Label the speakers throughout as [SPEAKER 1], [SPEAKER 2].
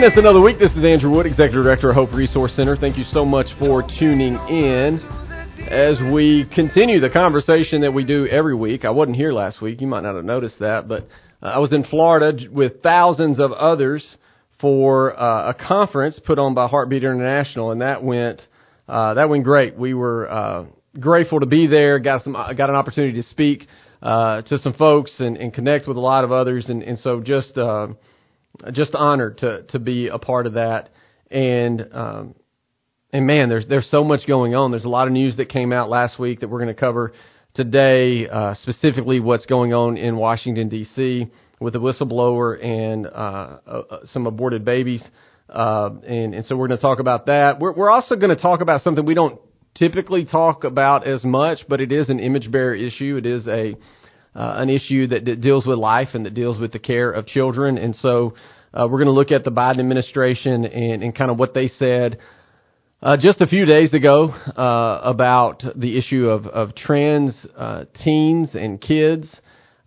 [SPEAKER 1] And it's another week. This is Andrew Wood, Executive Director of Hope Resource Center. Thank you so much for tuning in as we continue the conversation that we do every week. I wasn't here last week. You might not have noticed that, but uh, I was in Florida with thousands of others for uh, a conference put on by Heartbeat International, and that went uh, that went great. We were uh, grateful to be there. Got some got an opportunity to speak uh, to some folks and, and connect with a lot of others, and, and so just uh, just honored to to be a part of that. And um, and man, there's there's so much going on. There's a lot of news that came out last week that we're going to cover today, uh, specifically what's going on in Washington D.C. with the whistleblower and uh, uh, some aborted babies. Uh, and, and so we're going to talk about that. We're, we're also going to talk about something we don't typically talk about as much, but it is an image bearer issue. It is a uh, an issue that, that deals with life and that deals with the care of children. And so uh, we're going to look at the Biden administration and, and kind of what they said uh, just a few days ago uh, about the issue of, of trans uh, teens and kids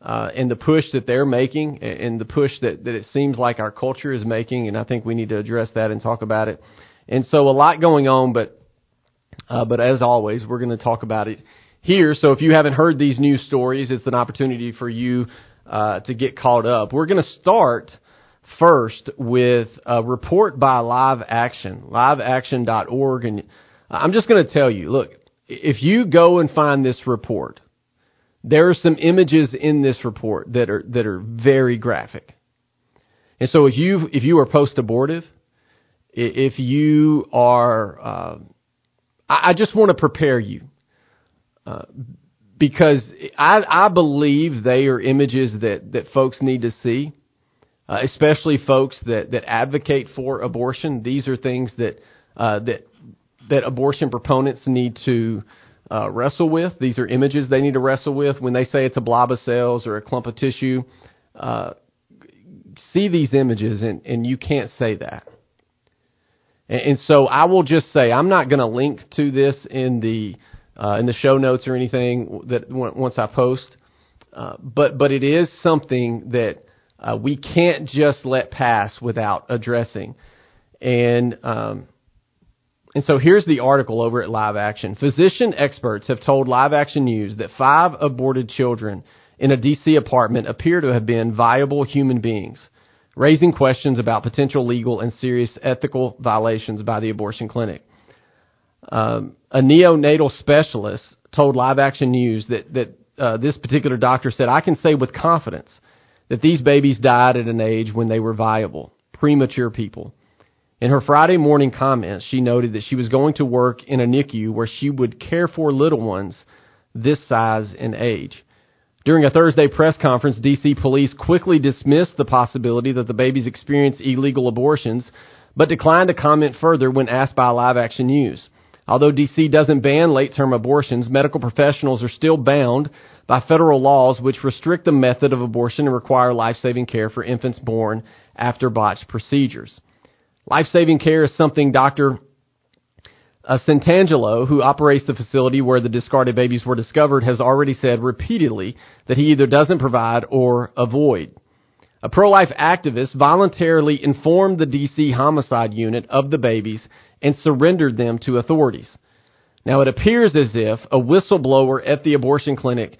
[SPEAKER 1] uh, and the push that they're making and the push that, that it seems like our culture is making. And I think we need to address that and talk about it. And so a lot going on, but but as always, we're going to talk about it here. So if you haven't heard these news stories, it's an opportunity for you uh, to get caught up. We're going to start first with a report by Live Action, liveaction.org. And I'm just going to tell you, look, if you go and find this report, there are some images in this report that are that are very graphic. And so if you if you are post abortive, if you are, uh, I, just want to prepare you because I, I believe they are images that, that folks need to see, uh, especially folks that, that advocate for abortion. These are things that uh, that that abortion proponents need to uh, wrestle with. These are images they need to wrestle with when they say it's a blob of cells or a clump of tissue. Uh, see these images, and, and you can't say that. And, and so I will just say I'm not going to link to this in the uh, in the show notes or anything that once I post. Uh, but but it is something that uh, we can't just let pass without addressing. And um, and so here's the article over at Live Action. Physician experts have told Live Action News that five aborted children in a DC apartment appear to have been viable human beings, raising questions about potential legal and serious ethical violations by the abortion clinic. Um, a neonatal specialist told Live Action News that that uh, this particular doctor said, "I can say with confidence that these babies died at an age when they were viable, premature people." In her Friday morning comments, she noted that she was going to work in a NICU where she would care for little ones this size and age. During a Thursday press conference, D.C. police quickly dismissed the possibility that the babies experienced illegal abortions, but declined to comment further when asked by Live Action News. Although D.C. doesn't ban late term abortions, medical professionals are still bound by federal laws which restrict the method of abortion and require life saving care for infants born after botched procedures. Life saving care is something Dr. Uh, Santangelo, who operates the facility where the discarded babies were discovered, has already said repeatedly that he either doesn't provide or avoid. A pro life activist voluntarily informed the DC homicide unit of the babies and surrendered them to authorities. Now, it appears as if a whistleblower at the abortion clinic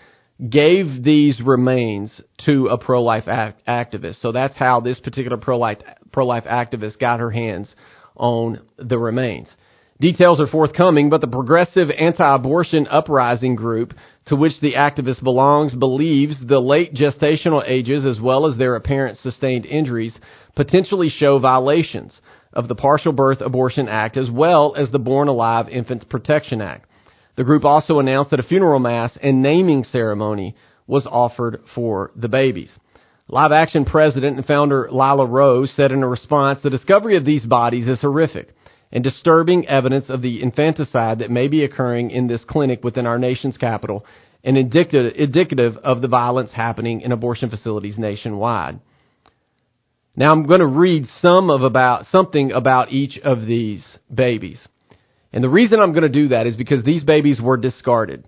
[SPEAKER 1] gave these remains to a pro life act- activist. So that's how this particular pro life activist got her hands on the remains. Details are forthcoming, but the progressive anti abortion uprising group to which the activist belongs believes the late gestational ages, as well as their apparent sustained injuries, potentially show violations of the Partial Birth Abortion Act as well as the Born Alive Infants Protection Act. The group also announced that a funeral mass and naming ceremony was offered for the babies. Live Action president and founder Lila Rose said in a response, the discovery of these bodies is horrific and disturbing evidence of the infanticide that may be occurring in this clinic within our nation's capital and indicative of the violence happening in abortion facilities nationwide. Now I'm going to read some of about something about each of these babies. And the reason I'm going to do that is because these babies were discarded.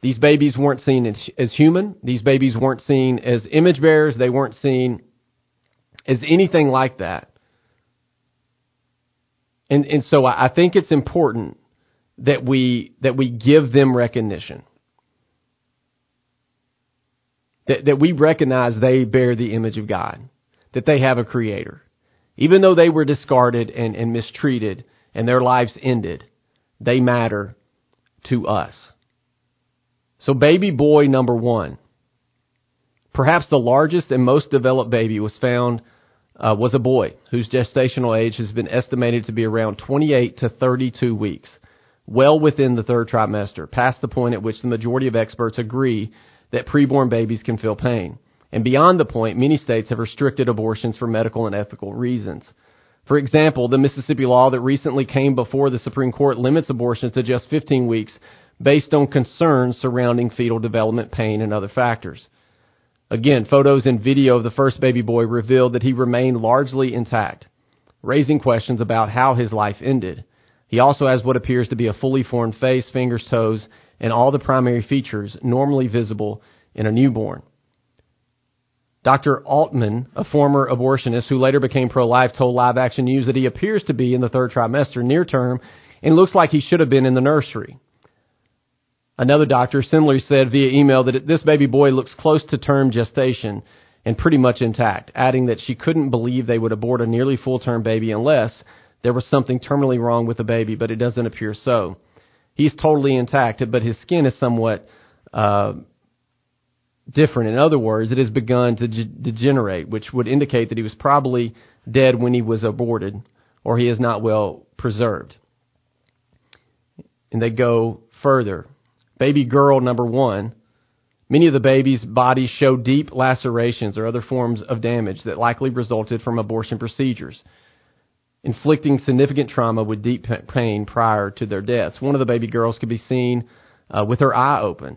[SPEAKER 1] These babies weren't seen as, as human. These babies weren't seen as image bearers. They weren't seen as anything like that. And and so I think it's important that we that we give them recognition. That that we recognize they bear the image of God, that they have a creator. Even though they were discarded and, and mistreated and their lives ended, they matter to us. So baby boy number one, perhaps the largest and most developed baby was found uh, was a boy whose gestational age has been estimated to be around 28 to 32 weeks, well within the third trimester, past the point at which the majority of experts agree that preborn babies can feel pain. And beyond the point, many states have restricted abortions for medical and ethical reasons. For example, the Mississippi law that recently came before the Supreme Court limits abortions to just 15 weeks based on concerns surrounding fetal development, pain, and other factors. Again, photos and video of the first baby boy revealed that he remained largely intact, raising questions about how his life ended. He also has what appears to be a fully formed face, fingers, toes, and all the primary features normally visible in a newborn. Dr. Altman, a former abortionist who later became pro-life, told Live Action News that he appears to be in the third trimester near term and looks like he should have been in the nursery. Another doctor similarly said via email that this baby boy looks close to term gestation and pretty much intact, adding that she couldn't believe they would abort a nearly full term baby unless there was something terminally wrong with the baby, but it doesn't appear so. He's totally intact, but his skin is somewhat uh, different. In other words, it has begun to g- degenerate, which would indicate that he was probably dead when he was aborted, or he is not well preserved. And they go further. Baby girl number one. Many of the babies' bodies show deep lacerations or other forms of damage that likely resulted from abortion procedures, inflicting significant trauma with deep pain prior to their deaths. One of the baby girls could be seen uh, with her eye open.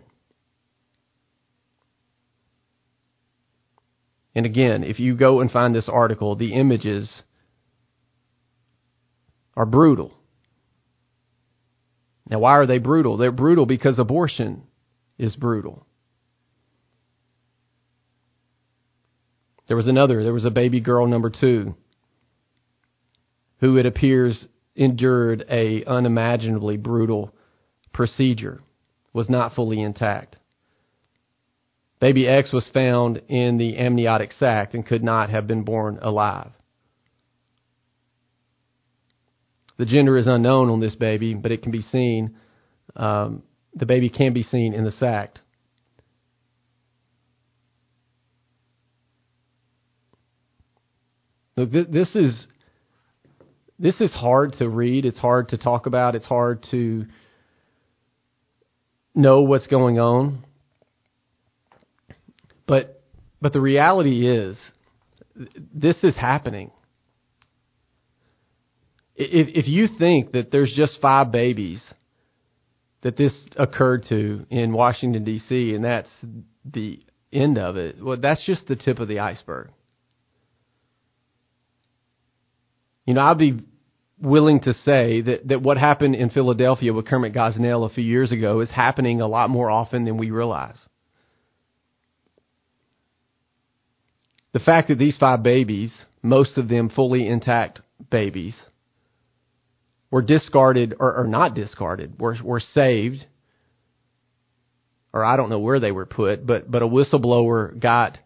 [SPEAKER 1] And again, if you go and find this article, the images are brutal. Now, why are they brutal? They're brutal because abortion is brutal. There was another, there was a baby girl number two who it appears endured a unimaginably brutal procedure, was not fully intact. Baby X was found in the amniotic sac and could not have been born alive. The gender is unknown on this baby, but it can be seen. Um, the baby can be seen in the sac. Look, this is this is hard to read. It's hard to talk about. It's hard to know what's going on. But but the reality is this is happening if if you think that there's just five babies that this occurred to in Washington D.C. and that's the end of it, well, that's just the tip of the iceberg. You know, I'd be willing to say that, that what happened in Philadelphia with Kermit Gosnell a few years ago is happening a lot more often than we realize. The fact that these five babies, most of them fully intact babies, were discarded or, or not discarded, were, were saved, or I don't know where they were put, but, but a whistleblower got,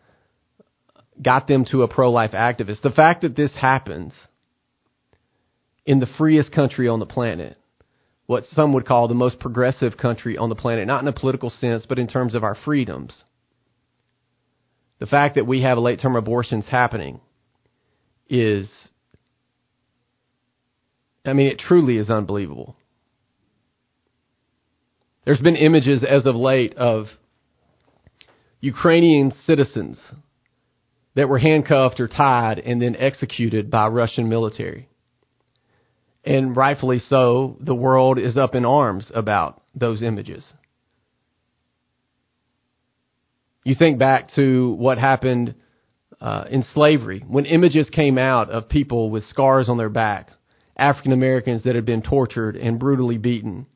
[SPEAKER 1] got them to a pro-life activist. The fact that this happens in the freest country on the planet, what some would call the most progressive country on the planet, not in a political sense, but in terms of our freedoms. The fact that we have late term abortions happening is I mean, it truly is unbelievable. There's been images as of late of Ukrainian citizens that were handcuffed or tied and then executed by Russian military. And rightfully so, the world is up in arms about those images. You think back to what happened uh, in slavery when images came out of people with scars on their back African Americans that had been tortured and brutally beaten.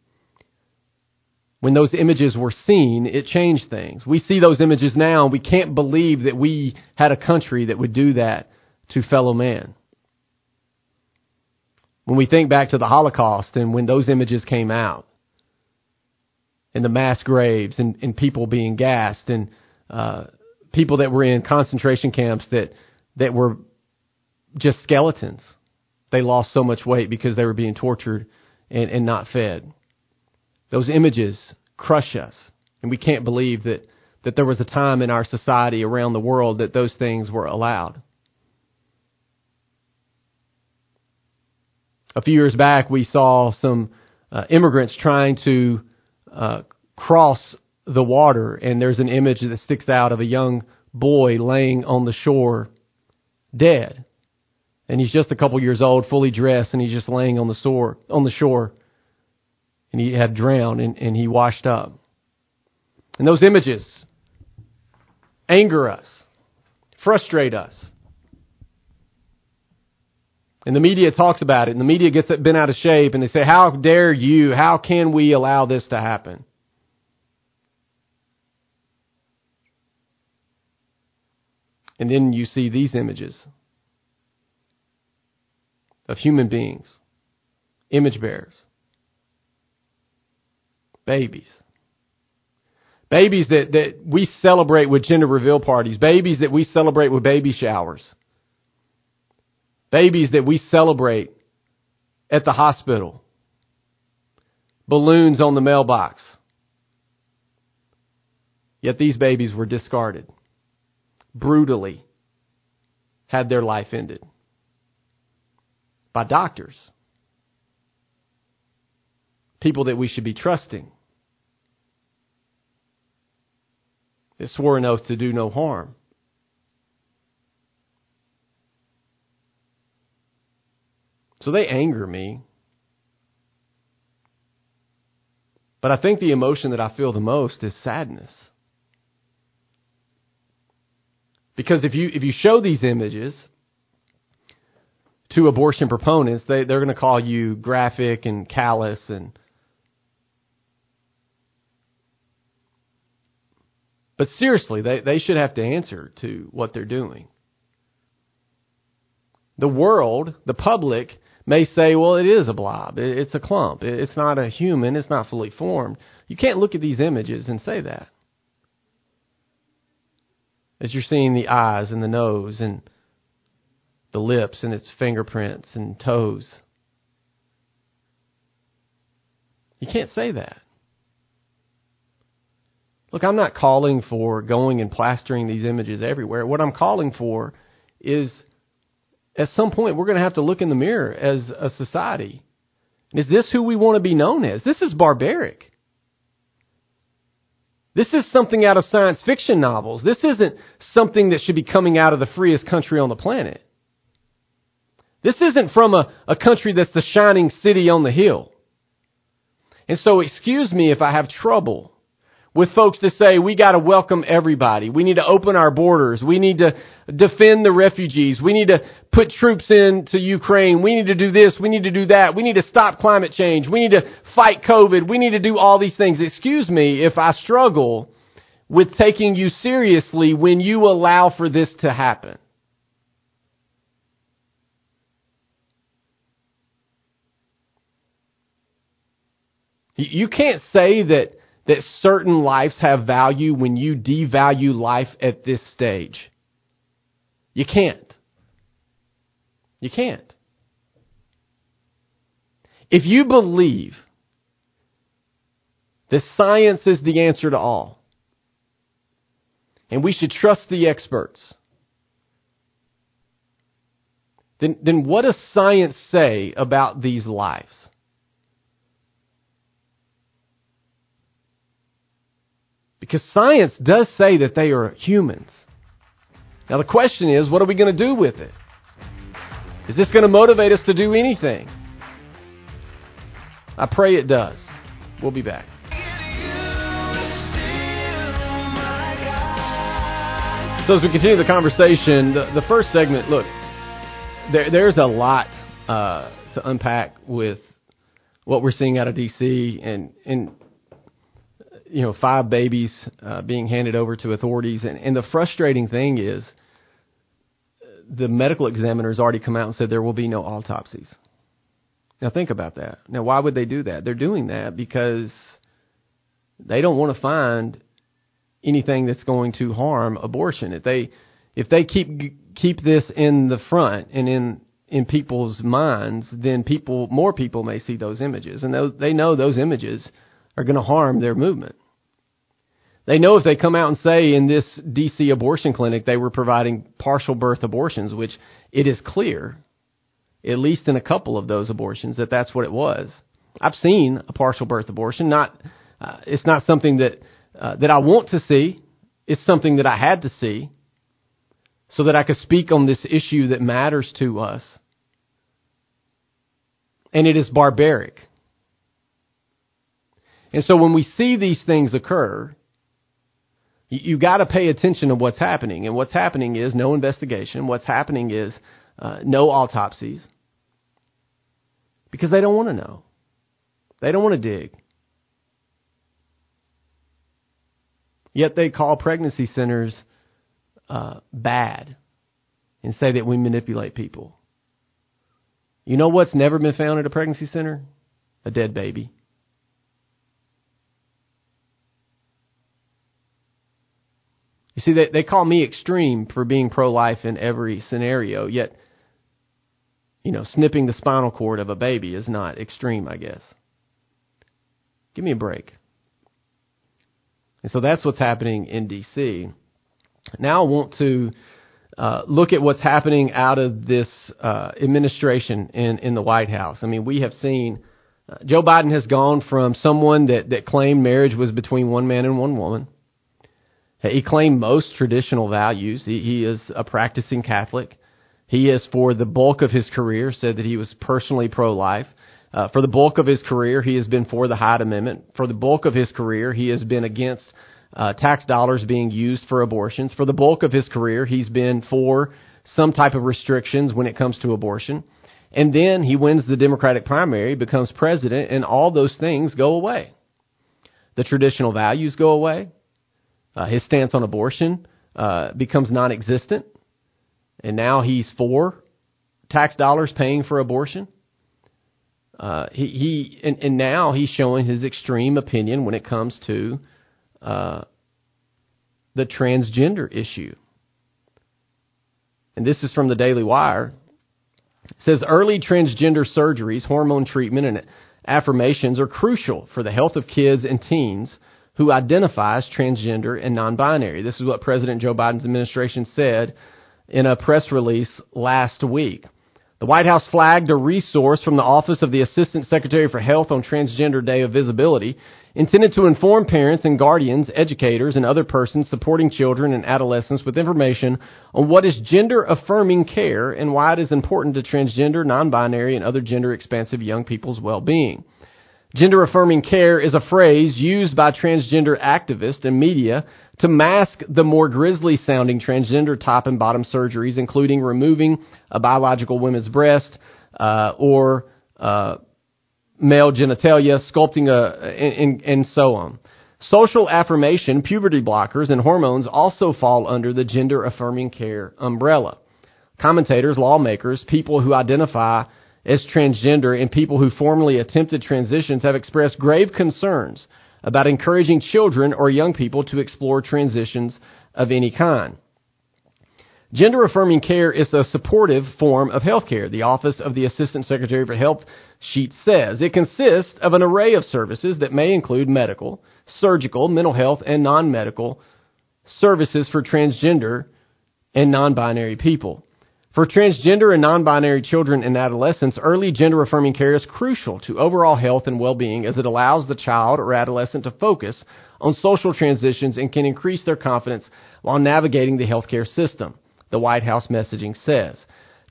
[SPEAKER 1] When those images were seen, it changed things. We see those images now and we can't believe that we had a country that would do that to fellow man. When we think back to the Holocaust and when those images came out, and the mass graves and, and people being gassed and uh, people that were in concentration camps that that were just skeletons. They lost so much weight because they were being tortured and, and not fed. Those images crush us, and we can't believe that that there was a time in our society around the world that those things were allowed. A few years back, we saw some uh, immigrants trying to uh, cross the water, and there's an image that sticks out of a young boy laying on the shore, dead. And he's just a couple years old, fully dressed, and he's just laying on the shore. On the shore, and he had drowned, and, and he washed up. And those images anger us, frustrate us. And the media talks about it, and the media gets it bent out of shape, and they say, How dare you? How can we allow this to happen? And then you see these images of human beings, image bearers, babies. Babies that, that we celebrate with gender reveal parties, babies that we celebrate with baby showers babies that we celebrate at the hospital, balloons on the mailbox. Yet these babies were discarded, brutally had their life ended by doctors, people that we should be trusting. They swore an oath to do no harm. So they anger me. But I think the emotion that I feel the most is sadness. Because if you if you show these images to abortion proponents, they, they're going to call you graphic and callous and But seriously, they, they should have to answer to what they're doing. The world, the public, may say, well, it is a blob. It's a clump. It's not a human. It's not fully formed. You can't look at these images and say that. As you're seeing the eyes and the nose and the lips and its fingerprints and toes. You can't say that. Look, I'm not calling for going and plastering these images everywhere. What I'm calling for is at some point we're going to have to look in the mirror as a society. Is this who we want to be known as? This is barbaric. This is something out of science fiction novels. This isn't something that should be coming out of the freest country on the planet. This isn't from a, a country that's the shining city on the hill. And so excuse me if I have trouble with folks to say we got to welcome everybody. We need to open our borders. We need to defend the refugees. We need to put troops into Ukraine. We need to do this. We need to do that. We need to stop climate change. We need to fight COVID. We need to do all these things. Excuse me if I struggle with taking you seriously when you allow for this to happen. You can't say that that certain lives have value when you devalue life at this stage. You can't. You can't. If you believe that science is the answer to all, and we should trust the experts, then, then what does science say about these lives? Because science does say that they are humans. Now the question is, what are we going to do with it? Is this going to motivate us to do anything? I pray it does. We'll be back. So as we continue the conversation, the, the first segment, look, there, there's a lot uh, to unpack with what we're seeing out of DC, and and you know, five babies uh, being handed over to authorities. And, and the frustrating thing is the medical examiners already come out and said there will be no autopsies. Now think about that. Now why would they do that? They're doing that because they don't want to find anything that's going to harm abortion. If they if they keep keep this in the front and in in people's minds, then people more people may see those images, and they know those images are going to harm their movement. They know if they come out and say in this DC abortion clinic they were providing partial birth abortions, which it is clear, at least in a couple of those abortions, that that's what it was. I've seen a partial birth abortion. Not, uh, it's not something that uh, that I want to see. It's something that I had to see so that I could speak on this issue that matters to us. And it is barbaric. And so when we see these things occur, you, you got to pay attention to what's happening. And what's happening is no investigation. What's happening is uh, no autopsies because they don't want to know. They don't want to dig. Yet they call pregnancy centers uh, bad and say that we manipulate people. You know what's never been found at a pregnancy center? A dead baby. You see, they, they call me extreme for being pro life in every scenario, yet, you know, snipping the spinal cord of a baby is not extreme, I guess. Give me a break. And so that's what's happening in D.C. Now I want to uh, look at what's happening out of this uh, administration in, in the White House. I mean, we have seen uh, Joe Biden has gone from someone that, that claimed marriage was between one man and one woman. He claimed most traditional values. He, he is a practicing Catholic. He has, for the bulk of his career, said that he was personally pro life. Uh, for the bulk of his career, he has been for the Hyde Amendment. For the bulk of his career, he has been against uh, tax dollars being used for abortions. For the bulk of his career, he's been for some type of restrictions when it comes to abortion. And then he wins the Democratic primary, becomes president, and all those things go away. The traditional values go away. Uh, his stance on abortion uh, becomes non existent. And now he's for tax dollars paying for abortion. Uh, he, he and, and, now he's showing his extreme opinion when it comes to uh, the transgender issue. And this is from the Daily Wire. It says early transgender surgeries, hormone treatment, and affirmations are crucial for the health of kids and teens who identifies transgender and non binary. This is what President Joe Biden's administration said in a press release last week. The White House flagged a resource from the Office of the Assistant Secretary for Health on Transgender Day of Visibility intended to inform parents and guardians, educators, and other persons supporting children and adolescents with information on what is gender affirming care and why it is important to transgender, non binary, and other gender expansive young people's well being. Gender affirming care is a phrase used by transgender activists and media to mask the more grisly sounding transgender top and bottom surgeries, including removing a biological woman's breast uh, or uh, male genitalia, sculpting a, and, and so on. Social affirmation, puberty blockers, and hormones also fall under the gender affirming care umbrella. Commentators, lawmakers, people who identify as transgender, and people who formerly attempted transitions have expressed grave concerns about encouraging children or young people to explore transitions of any kind. Gender affirming care is a supportive form of health care. The Office of the Assistant Secretary for Health sheet says it consists of an array of services that may include medical, surgical, mental health, and non medical services for transgender and non binary people. For transgender and non binary children and adolescents, early gender affirming care is crucial to overall health and well being as it allows the child or adolescent to focus on social transitions and can increase their confidence while navigating the healthcare system the White House messaging says.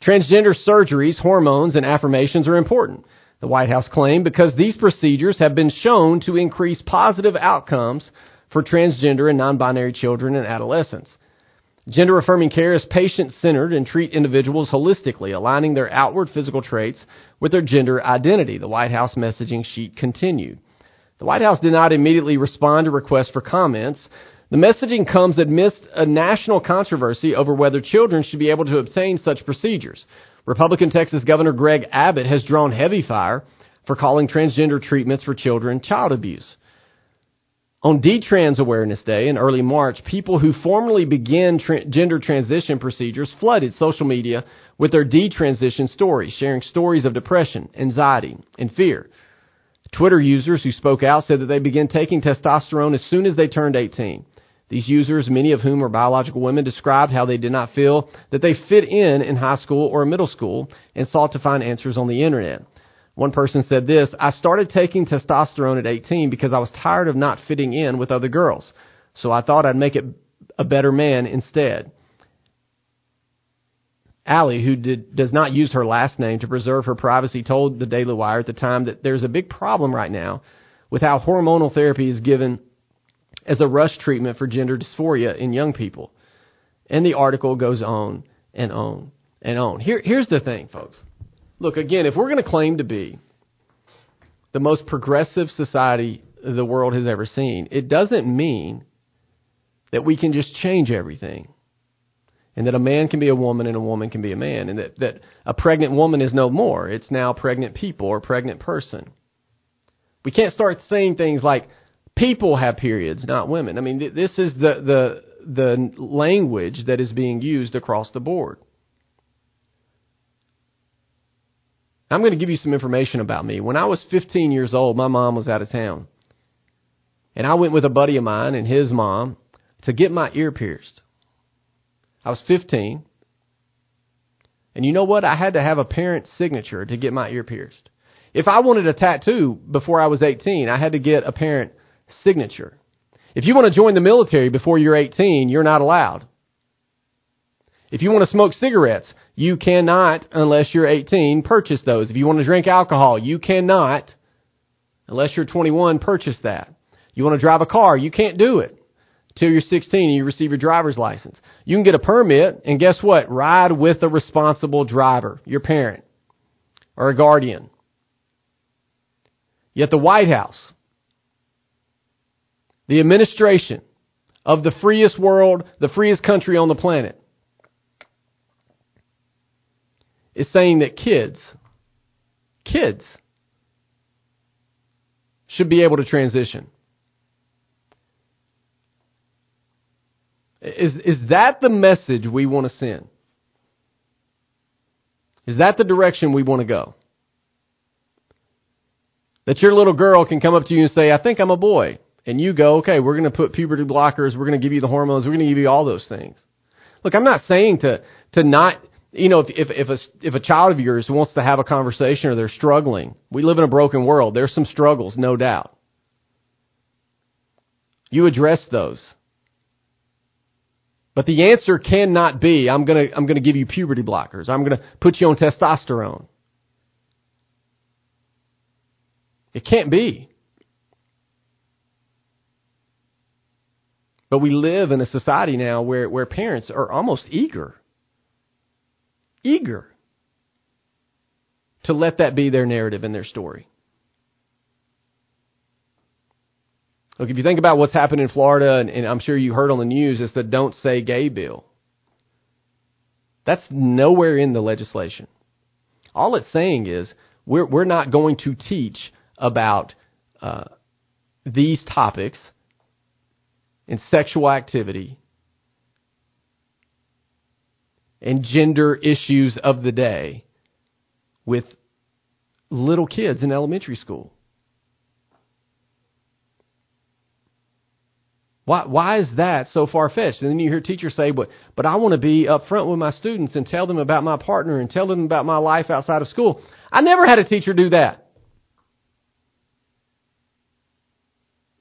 [SPEAKER 1] Transgender surgeries, hormones, and affirmations are important, the White House claimed, because these procedures have been shown to increase positive outcomes for transgender and non binary children and adolescents. Gender affirming care is patient centered and treat individuals holistically, aligning their outward physical traits with their gender identity, the White House messaging sheet continued. The White House did not immediately respond to requests for comments, the messaging comes amidst a national controversy over whether children should be able to obtain such procedures. Republican Texas Governor Greg Abbott has drawn heavy fire for calling transgender treatments for children child abuse. On Detrans Awareness Day in early March, people who formerly began tra- gender transition procedures flooded social media with their detransition stories, sharing stories of depression, anxiety, and fear. Twitter users who spoke out said that they began taking testosterone as soon as they turned 18. These users, many of whom are biological women, described how they did not feel that they fit in in high school or middle school and sought to find answers on the internet. One person said this, I started taking testosterone at 18 because I was tired of not fitting in with other girls. So I thought I'd make it a better man instead. Allie, who did, does not use her last name to preserve her privacy, told the Daily Wire at the time that there's a big problem right now with how hormonal therapy is given as a rush treatment for gender dysphoria in young people. And the article goes on and on and on. Here, here's the thing, folks. Look, again, if we're going to claim to be the most progressive society the world has ever seen, it doesn't mean that we can just change everything. And that a man can be a woman and a woman can be a man. And that, that a pregnant woman is no more. It's now pregnant people or pregnant person. We can't start saying things like people have periods, not women. I mean, this is the, the, the language that is being used across the board. I'm going to give you some information about me. When I was 15 years old, my mom was out of town. And I went with a buddy of mine and his mom to get my ear pierced. I was 15. And you know what? I had to have a parent's signature to get my ear pierced. If I wanted a tattoo before I was 18, I had to get a parent signature. If you want to join the military before you're 18, you're not allowed. If you want to smoke cigarettes, you cannot, unless you're 18, purchase those. If you want to drink alcohol, you cannot, unless you're 21, purchase that. You want to drive a car, you can't do it until you're 16 and you receive your driver's license. You can get a permit, and guess what? Ride with a responsible driver, your parent or a guardian. Yet the White House, the administration of the freest world, the freest country on the planet, is saying that kids, kids, should be able to transition. Is, is that the message we want to send? Is that the direction we want to go? That your little girl can come up to you and say, I think I'm a boy. And you go, okay, we're going to put puberty blockers, we're going to give you the hormones, we're going to give you all those things. Look, I'm not saying to, to not you know, if, if, if a, if a child of yours wants to have a conversation or they're struggling, we live in a broken world. There's some struggles, no doubt. You address those. But the answer cannot be, I'm gonna, I'm gonna give you puberty blockers. I'm gonna put you on testosterone. It can't be. But we live in a society now where, where parents are almost eager eager to let that be their narrative and their story. Look, if you think about what's happened in Florida, and, and, I'm sure you heard on the news, it's the Don't Say Gay bill. That's nowhere in the legislation. All it's saying is we're, we're not going to teach about uh, these topics and sexual activity and gender issues of the day with little kids in elementary school. Why, why is that so far fetched? And then you hear teachers say, but, but I want to be upfront with my students and tell them about my partner and tell them about my life outside of school. I never had a teacher do that.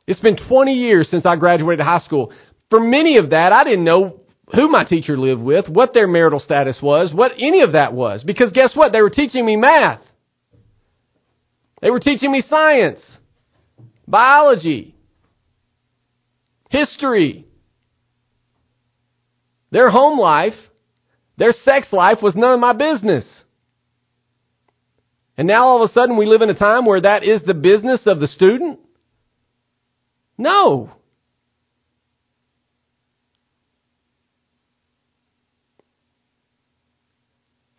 [SPEAKER 1] It's been 20 years since I graduated high school. For many of that, I didn't know who my teacher lived with, what their marital status was, what any of that was. Because guess what? They were teaching me math. They were teaching me science, biology, history. Their home life, their sex life was none of my business. And now all of a sudden we live in a time where that is the business of the student? No.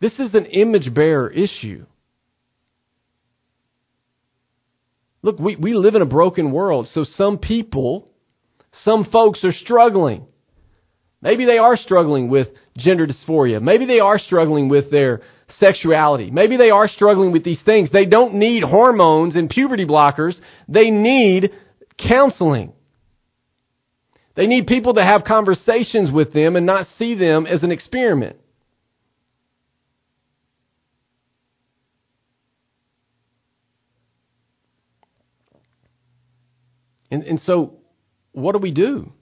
[SPEAKER 1] This is an image bearer issue. Look, we, we live in a broken world, so some people, some folks are struggling. Maybe they are struggling with gender dysphoria. Maybe they are struggling with their sexuality. Maybe they are struggling with these things. They don't need hormones and puberty blockers. They need counseling. They need people to have conversations with them and not see them as an experiment. And, and so, what do we do?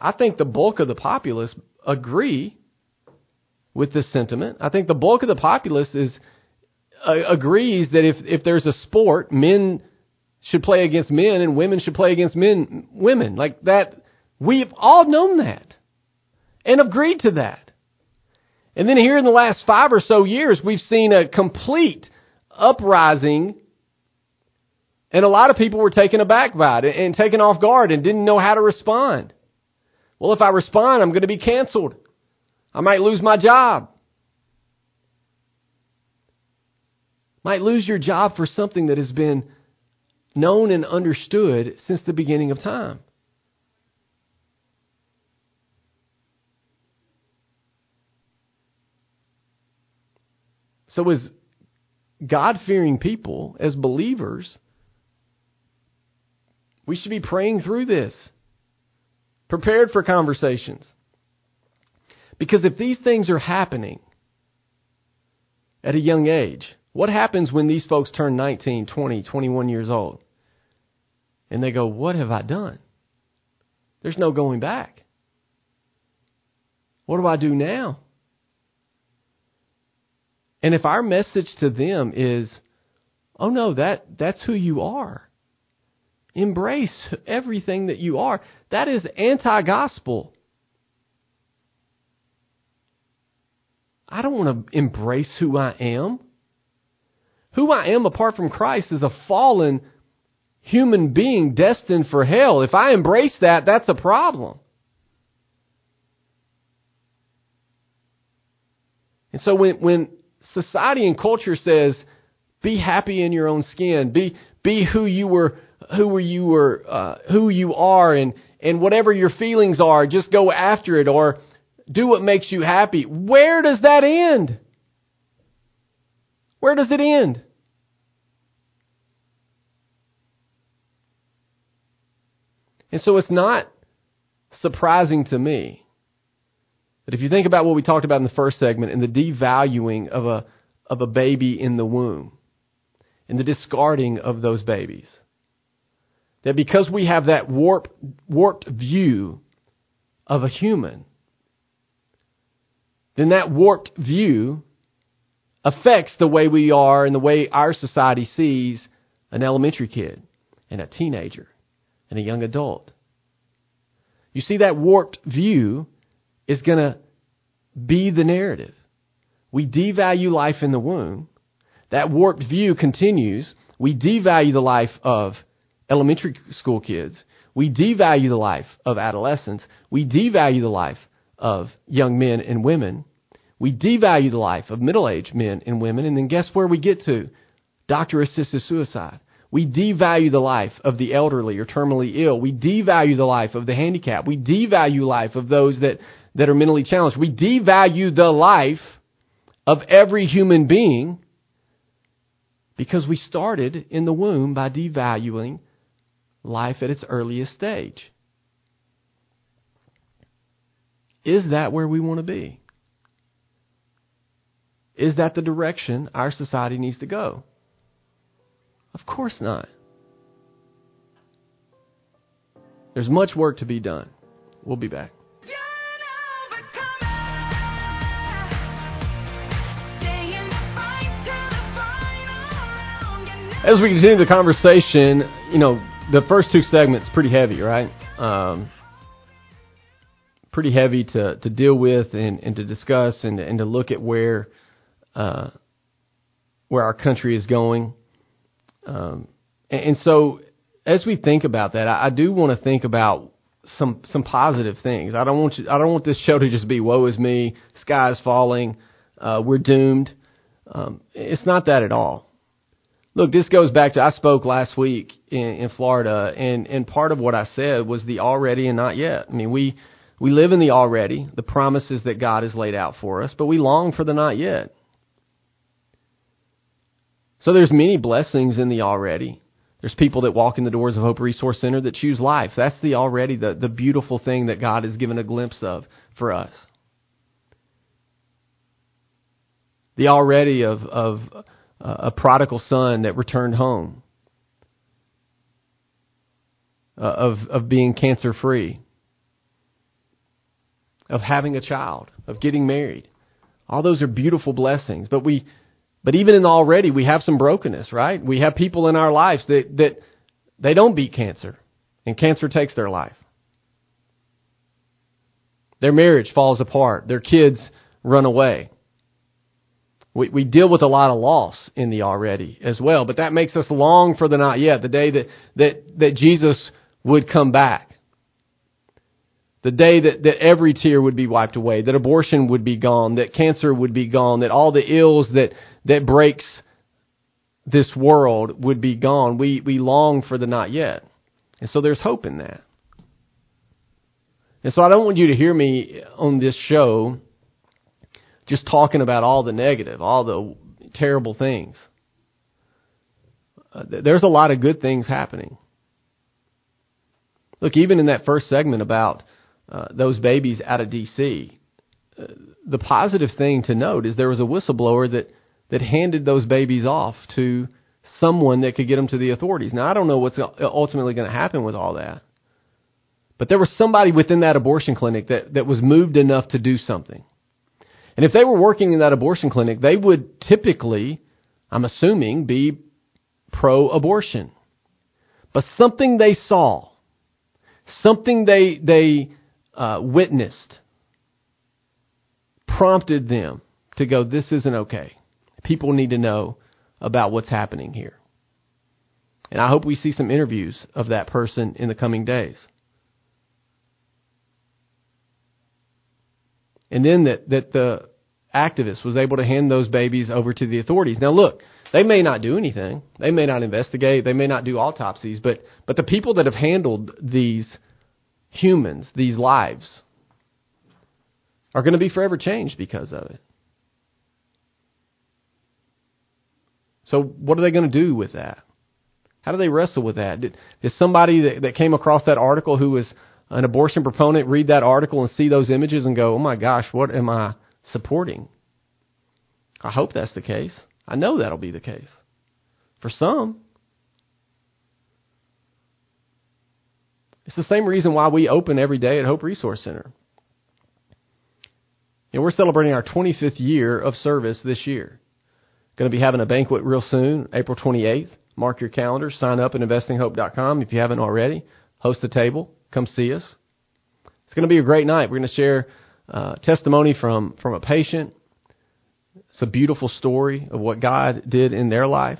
[SPEAKER 1] I think the bulk of the populace agree with this sentiment. I think the bulk of the populace is uh, agrees that if if there's a sport, men should play against men and women should play against men women. Like that we've all known that and agreed to that. And then here in the last 5 or so years, we've seen a complete uprising and a lot of people were taken aback by it and taken off guard and didn't know how to respond. Well, if I respond, I'm going to be canceled. I might lose my job. Might lose your job for something that has been known and understood since the beginning of time. So, as God fearing people, as believers, we should be praying through this, prepared for conversations. Because if these things are happening at a young age, what happens when these folks turn 19, 20, 21 years old? And they go, What have I done? There's no going back. What do I do now? And if our message to them is, Oh no, that, that's who you are. Embrace everything that you are. That is anti gospel. I don't want to embrace who I am. Who I am apart from Christ is a fallen human being destined for hell. If I embrace that, that's a problem. And so when, when society and culture says, be happy in your own skin, be, be who you were who you were, uh, who you are, and and whatever your feelings are, just go after it, or do what makes you happy. Where does that end? Where does it end? And so it's not surprising to me that if you think about what we talked about in the first segment and the devaluing of a of a baby in the womb and the discarding of those babies that because we have that warped, warped view of a human, then that warped view affects the way we are and the way our society sees an elementary kid and a teenager and a young adult. You see, that warped view is going to be the narrative. We devalue life in the womb. That warped view continues. We devalue the life of elementary school kids. We devalue the life of adolescents. We devalue the life of young men and women. We devalue the life of middle aged men and women. And then guess where we get to? Doctor assisted suicide. We devalue the life of the elderly or terminally ill. We devalue the life of the handicapped. We devalue life of those that, that are mentally challenged. We devalue the life of every human being because we started in the womb by devaluing life at its earliest stage. Is that where we want to be? Is that the direction our society needs to go? Of course not. There's much work to be done. We'll be back. As we continue the conversation, you know, the first two segments pretty heavy, right? Um, pretty heavy to, to deal with and, and to discuss and, and to look at where uh, where our country is going. Um, and, and, so, as we think about that, I, I do want to think about some some positive things. I don't want you, I don't want this show to just be woe is me, sky is falling, uh, we're doomed. Um, it's not that at all. Look, this goes back to I spoke last week in, in Florida, and and part of what I said was the already and not yet. I mean, we we live in the already, the promises that God has laid out for us, but we long for the not yet. So there's many blessings in the already. There's people that walk in the doors of Hope Resource Center that choose life. That's the already the, the beautiful thing that God has given a glimpse of for us. The already of, of a prodigal son that returned home, uh, of, of being cancer free, of having a child, of getting married. All those are beautiful blessings, but we but even in already, we have some brokenness, right? We have people in our lives that, that they don't beat cancer, and cancer takes their life. Their marriage falls apart. Their kids run away. We, we deal with a lot of loss in the already as well, but that makes us long for the not yet, the day that, that, that Jesus would come back. The day that, that every tear would be wiped away, that abortion would be gone, that cancer would be gone, that all the ills that, that breaks this world would be gone. We, we long for the not yet. And so there's hope in that. And so I don't want you to hear me on this show just talking about all the negative, all the terrible things. Uh, there's a lot of good things happening. Look, even in that first segment about uh, those babies out of D.C., uh, the positive thing to note is there was a whistleblower that that handed those babies off to someone that could get them to the authorities. Now, I don't know what's ultimately going to happen with all that. But there was somebody within that abortion clinic that, that was moved enough to do something. And if they were working in that abortion clinic, they would typically, I'm assuming, be pro abortion. But something they saw, something they, they uh, witnessed, prompted them to go, this isn't okay. People need to know about what's happening here. And I hope we see some interviews of that person in the coming days. And then that, that the activist was able to hand those babies over to the authorities. Now look, they may not do anything. They may not investigate. They may not do autopsies, but, but the people that have handled these humans, these lives, are going to be forever changed because of it. So what are they going to do with that? How do they wrestle with that? Did, did somebody that, that came across that article who was an abortion proponent read that article and see those images and go, oh my gosh, what am I supporting? I hope that's the case. I know that'll be the case. For some, it's the same reason why we open every day at Hope Resource Center. And we're celebrating our 25th year of service this year. Going to be having a banquet real soon, April 28th. Mark your calendar. Sign up at investinghope.com if you haven't already. Host a table. Come see us. It's going to be a great night. We're going to share uh, testimony from, from a patient. It's a beautiful story of what God did in their life.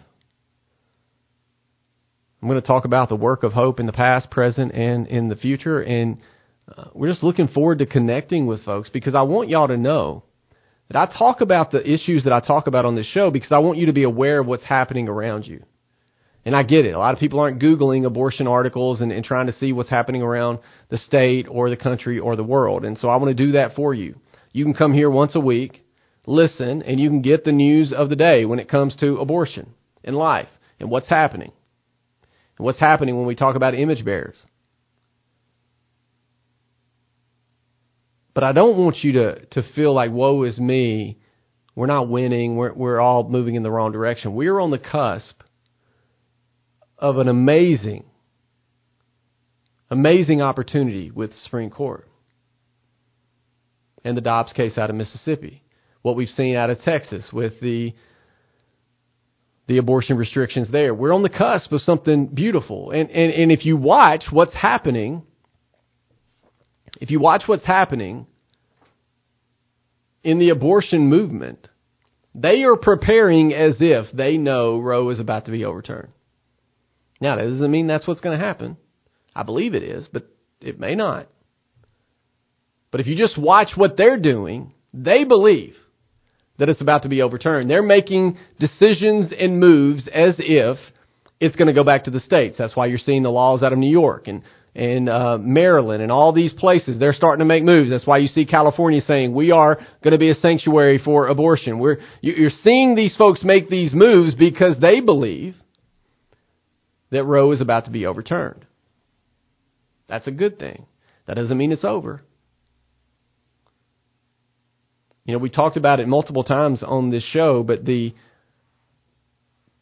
[SPEAKER 1] I'm going to talk about the work of hope in the past, present, and in the future. And uh, we're just looking forward to connecting with folks because I want y'all to know that I talk about the issues that I talk about on this show because I want you to be aware of what's happening around you. And I get it. A lot of people aren't Googling abortion articles and, and trying to see what's happening around the state or the country or the world. And so I want to do that for you. You can come here once a week, listen, and you can get the news of the day when it comes to abortion and life and what's happening. And what's happening when we talk about image bearers. But I don't want you to, to feel like, woe is me. We're not winning. We're, we're all moving in the wrong direction. We're on the cusp of an amazing, amazing opportunity with the Supreme Court and the Dobbs case out of Mississippi. What we've seen out of Texas with the the abortion restrictions there. We're on the cusp of something beautiful. And, and, and if you watch what's happening if you watch what's happening in the abortion movement, they are preparing as if they know Roe is about to be overturned. Now, that doesn't mean that's what's going to happen. I believe it is, but It may not. But if you just watch what they're doing, they believe that it's about to be overturned. They're making decisions and moves as if it's going to go back to the states. That's why you're seeing the laws out of New York and and uh, Maryland and all these places. They're starting to make moves. That's why you see California saying we are going to be a sanctuary for abortion. We're you're seeing these folks make these moves because they believe that Roe is about to be overturned. That's a good thing. That doesn't mean it's over. You know, we talked about it multiple times on this show, but the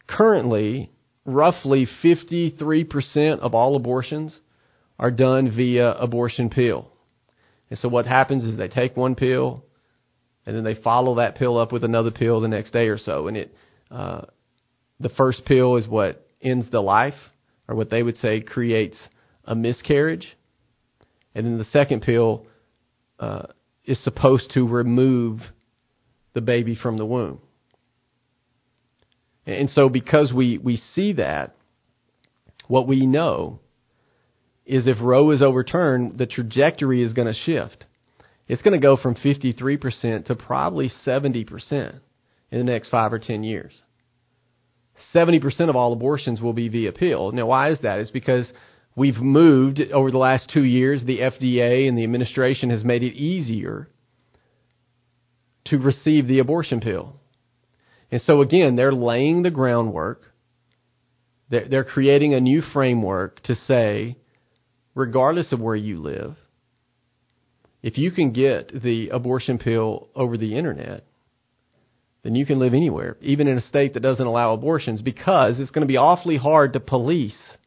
[SPEAKER 1] currently roughly 53% of all abortions are done via abortion pill. And so what happens is they take one pill and then they follow that pill up with another pill the next day or so and it uh, the first pill is what ends the life or what they would say creates a miscarriage. And then the second pill uh, is supposed to remove the baby from the womb. And so, because we, we see that, what we know is if Roe is overturned, the trajectory is going to shift. It's going to go from 53% to probably 70% in the next five or 10 years. 70% of all abortions will be via pill. Now, why is that? It's because we've moved over the last two years, the FDA and the administration has made it easier to receive the abortion pill. And so again, they're laying the groundwork. They're, they're creating a new framework to say, regardless of where you live, if you can get the abortion pill over the internet, then you can live anywhere, even in a state that doesn't allow abortions, because it's going to be awfully hard to police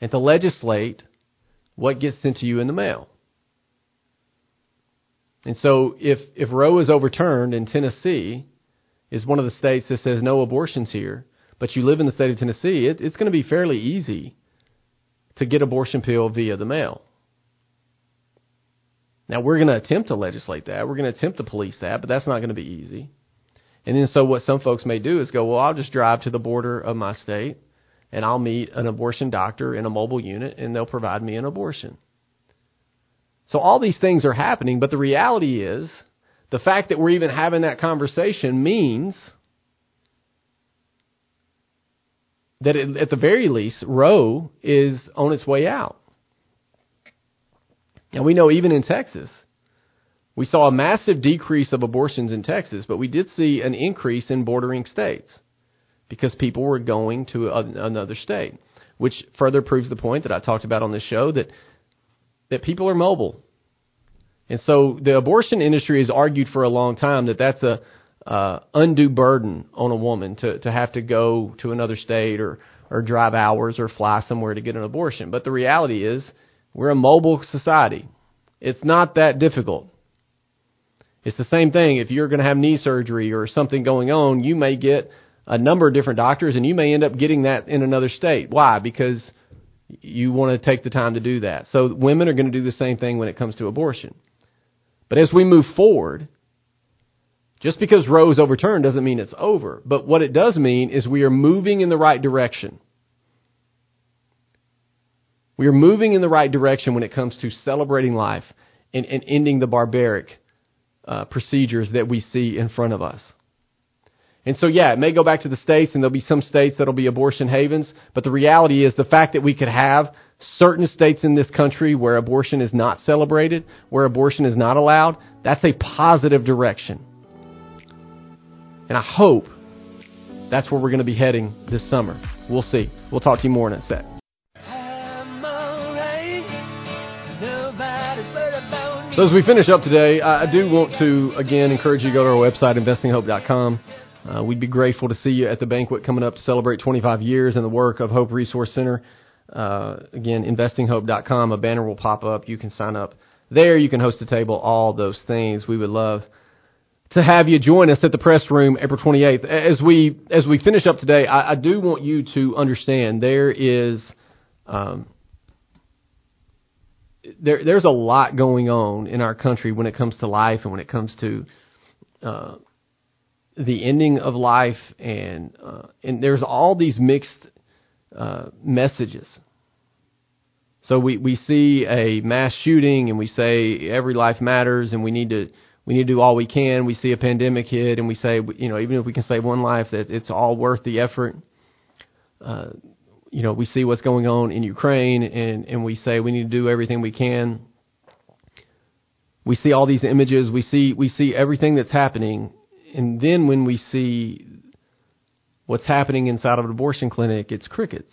[SPEAKER 1] and to legislate what gets sent to you in the mail. And so if, if Roe is overturned in Tennessee, is one of the states that says no abortions here, but you live in the state of Tennessee, it, it's going to be fairly easy to get abortion pill via the mail. Now we're going to attempt to legislate that. We're going to attempt to police that, but that's not going to be easy. And then so what some folks may do is go, well, I'll just drive to the border of my state and I'll meet an abortion doctor in a mobile unit and they'll provide me an abortion. So all these things are happening, but the reality is the fact that we're even having that conversation means that it, at the very least, Roe is on its way out. And we know even in Texas, we saw a massive decrease of abortions in Texas, but we did see an increase in bordering states because people were going to a, another state, which further proves the point that I talked about on this show that that people are mobile. And so the abortion industry has argued for a long time that that's a uh, undue burden on a woman to to have to go to another state or or drive hours or fly somewhere to get an abortion. But the reality is we're a mobile society. It's not that difficult. It's the same thing. If you're going to have knee surgery or something going on, you may get a number of different doctors and you may end up getting that in another state. Why? Because you want to take the time to do that. So women are going to do the same thing when it comes to abortion. But as we move forward, just because Roe is overturned doesn't mean it's over. But what it does mean is we are moving in the right direction. We are moving in the right direction when it comes to celebrating life and, and ending the barbaric uh, procedures that we see in front of us. And so, yeah, it may go back to the states, and there'll be some states that'll be abortion havens. But the reality is, the fact that we could have certain states in this country where abortion is not celebrated, where abortion is not allowed, that's a positive direction. And I hope that's where we're going to be heading this summer. We'll see. We'll talk to you more in a sec. So as we finish up today, I do want to again encourage you to go to our website, investinghope.com. Uh, we'd be grateful to see you at the banquet coming up to celebrate 25 years in the work of Hope Resource Center. Uh, again, investinghope.com. A banner will pop up. You can sign up there. You can host a table. All those things. We would love to have you join us at the press room April 28th. As we as we finish up today, I, I do want you to understand there is um, there there's a lot going on in our country when it comes to life and when it comes to uh, the ending of life and uh, and there's all these mixed uh, messages. So we, we see a mass shooting and we say every life matters and we need to we need to do all we can. We see a pandemic hit and we say you know even if we can save one life that it's all worth the effort. Uh, you know we see what's going on in Ukraine and and we say we need to do everything we can. We see all these images. We see we see everything that's happening, and then when we see what's happening inside of an abortion clinic, it's crickets.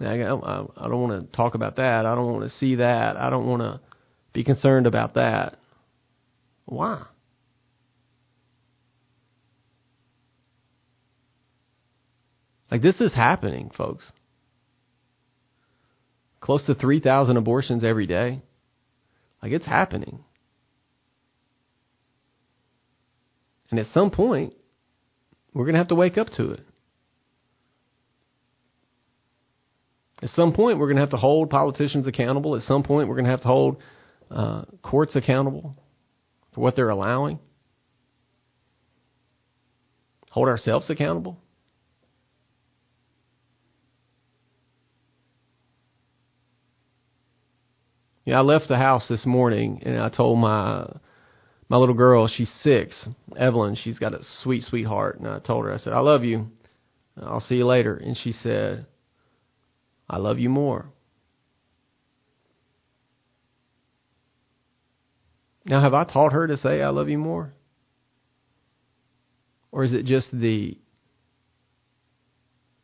[SPEAKER 1] I, I don't want to talk about that. I don't want to see that. I don't want to be concerned about that. Why? Like this is happening, folks. Close to 3,000 abortions every day. Like it's happening. And at some point, we're going to have to wake up to it. At some point, we're going to have to hold politicians accountable. At some point, we're going to have to hold uh, courts accountable for what they're allowing. Hold ourselves accountable. Yeah, I left the house this morning and I told my my little girl, she's six, Evelyn, she's got a sweet, sweet heart, and I told her, I said, I love you. I'll see you later. And she said, I love you more. Now, have I taught her to say, I love you more? Or is it just the,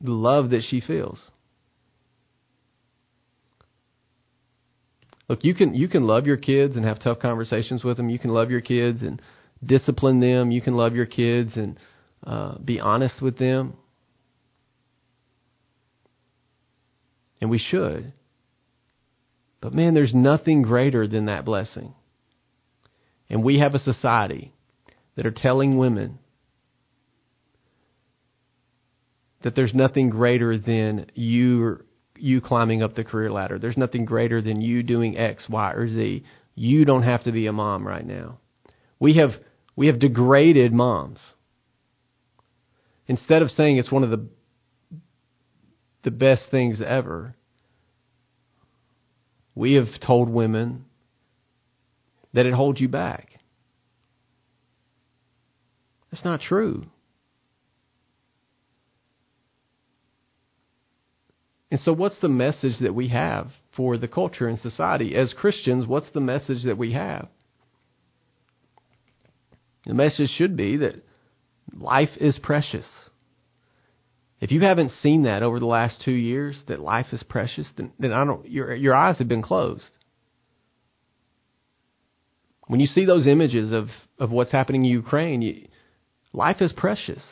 [SPEAKER 1] the love that she feels? Look, you can you can love your kids and have tough conversations with them. You can love your kids and discipline them. You can love your kids and uh, be honest with them. And we should. But man, there's nothing greater than that blessing. And we have a society that are telling women that there's nothing greater than you you climbing up the career ladder. There's nothing greater than you doing X, Y, or Z. You don't have to be a mom right now. We have we have degraded moms. Instead of saying it's one of the the best things ever. We have told women that it holds you back. That's not true. And so, what's the message that we have for the culture and society? As Christians, what's the message that we have? The message should be that life is precious. If you haven't seen that over the last two years, that life is precious, then, then I don't. Your your eyes have been closed. When you see those images of of what's happening in Ukraine, you, life is precious.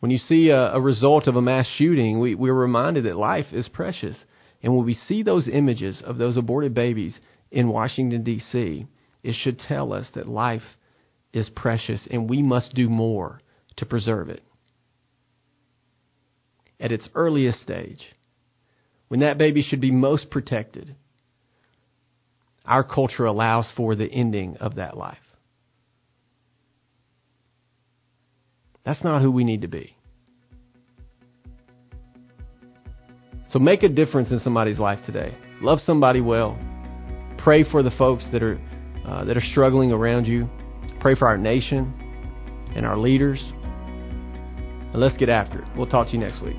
[SPEAKER 1] When you see a, a result of a mass shooting, we, we're reminded that life is precious. And when we see those images of those aborted babies in Washington, D.C., it should tell us that life is precious and we must do more to preserve it. At its earliest stage, when that baby should be most protected, our culture allows for the ending of that life. That's not who we need to be. So make a difference in somebody's life today. Love somebody well. Pray for the folks that are uh, that are struggling around you. Pray for our nation and our leaders. And let's get after it. We'll talk to you next week.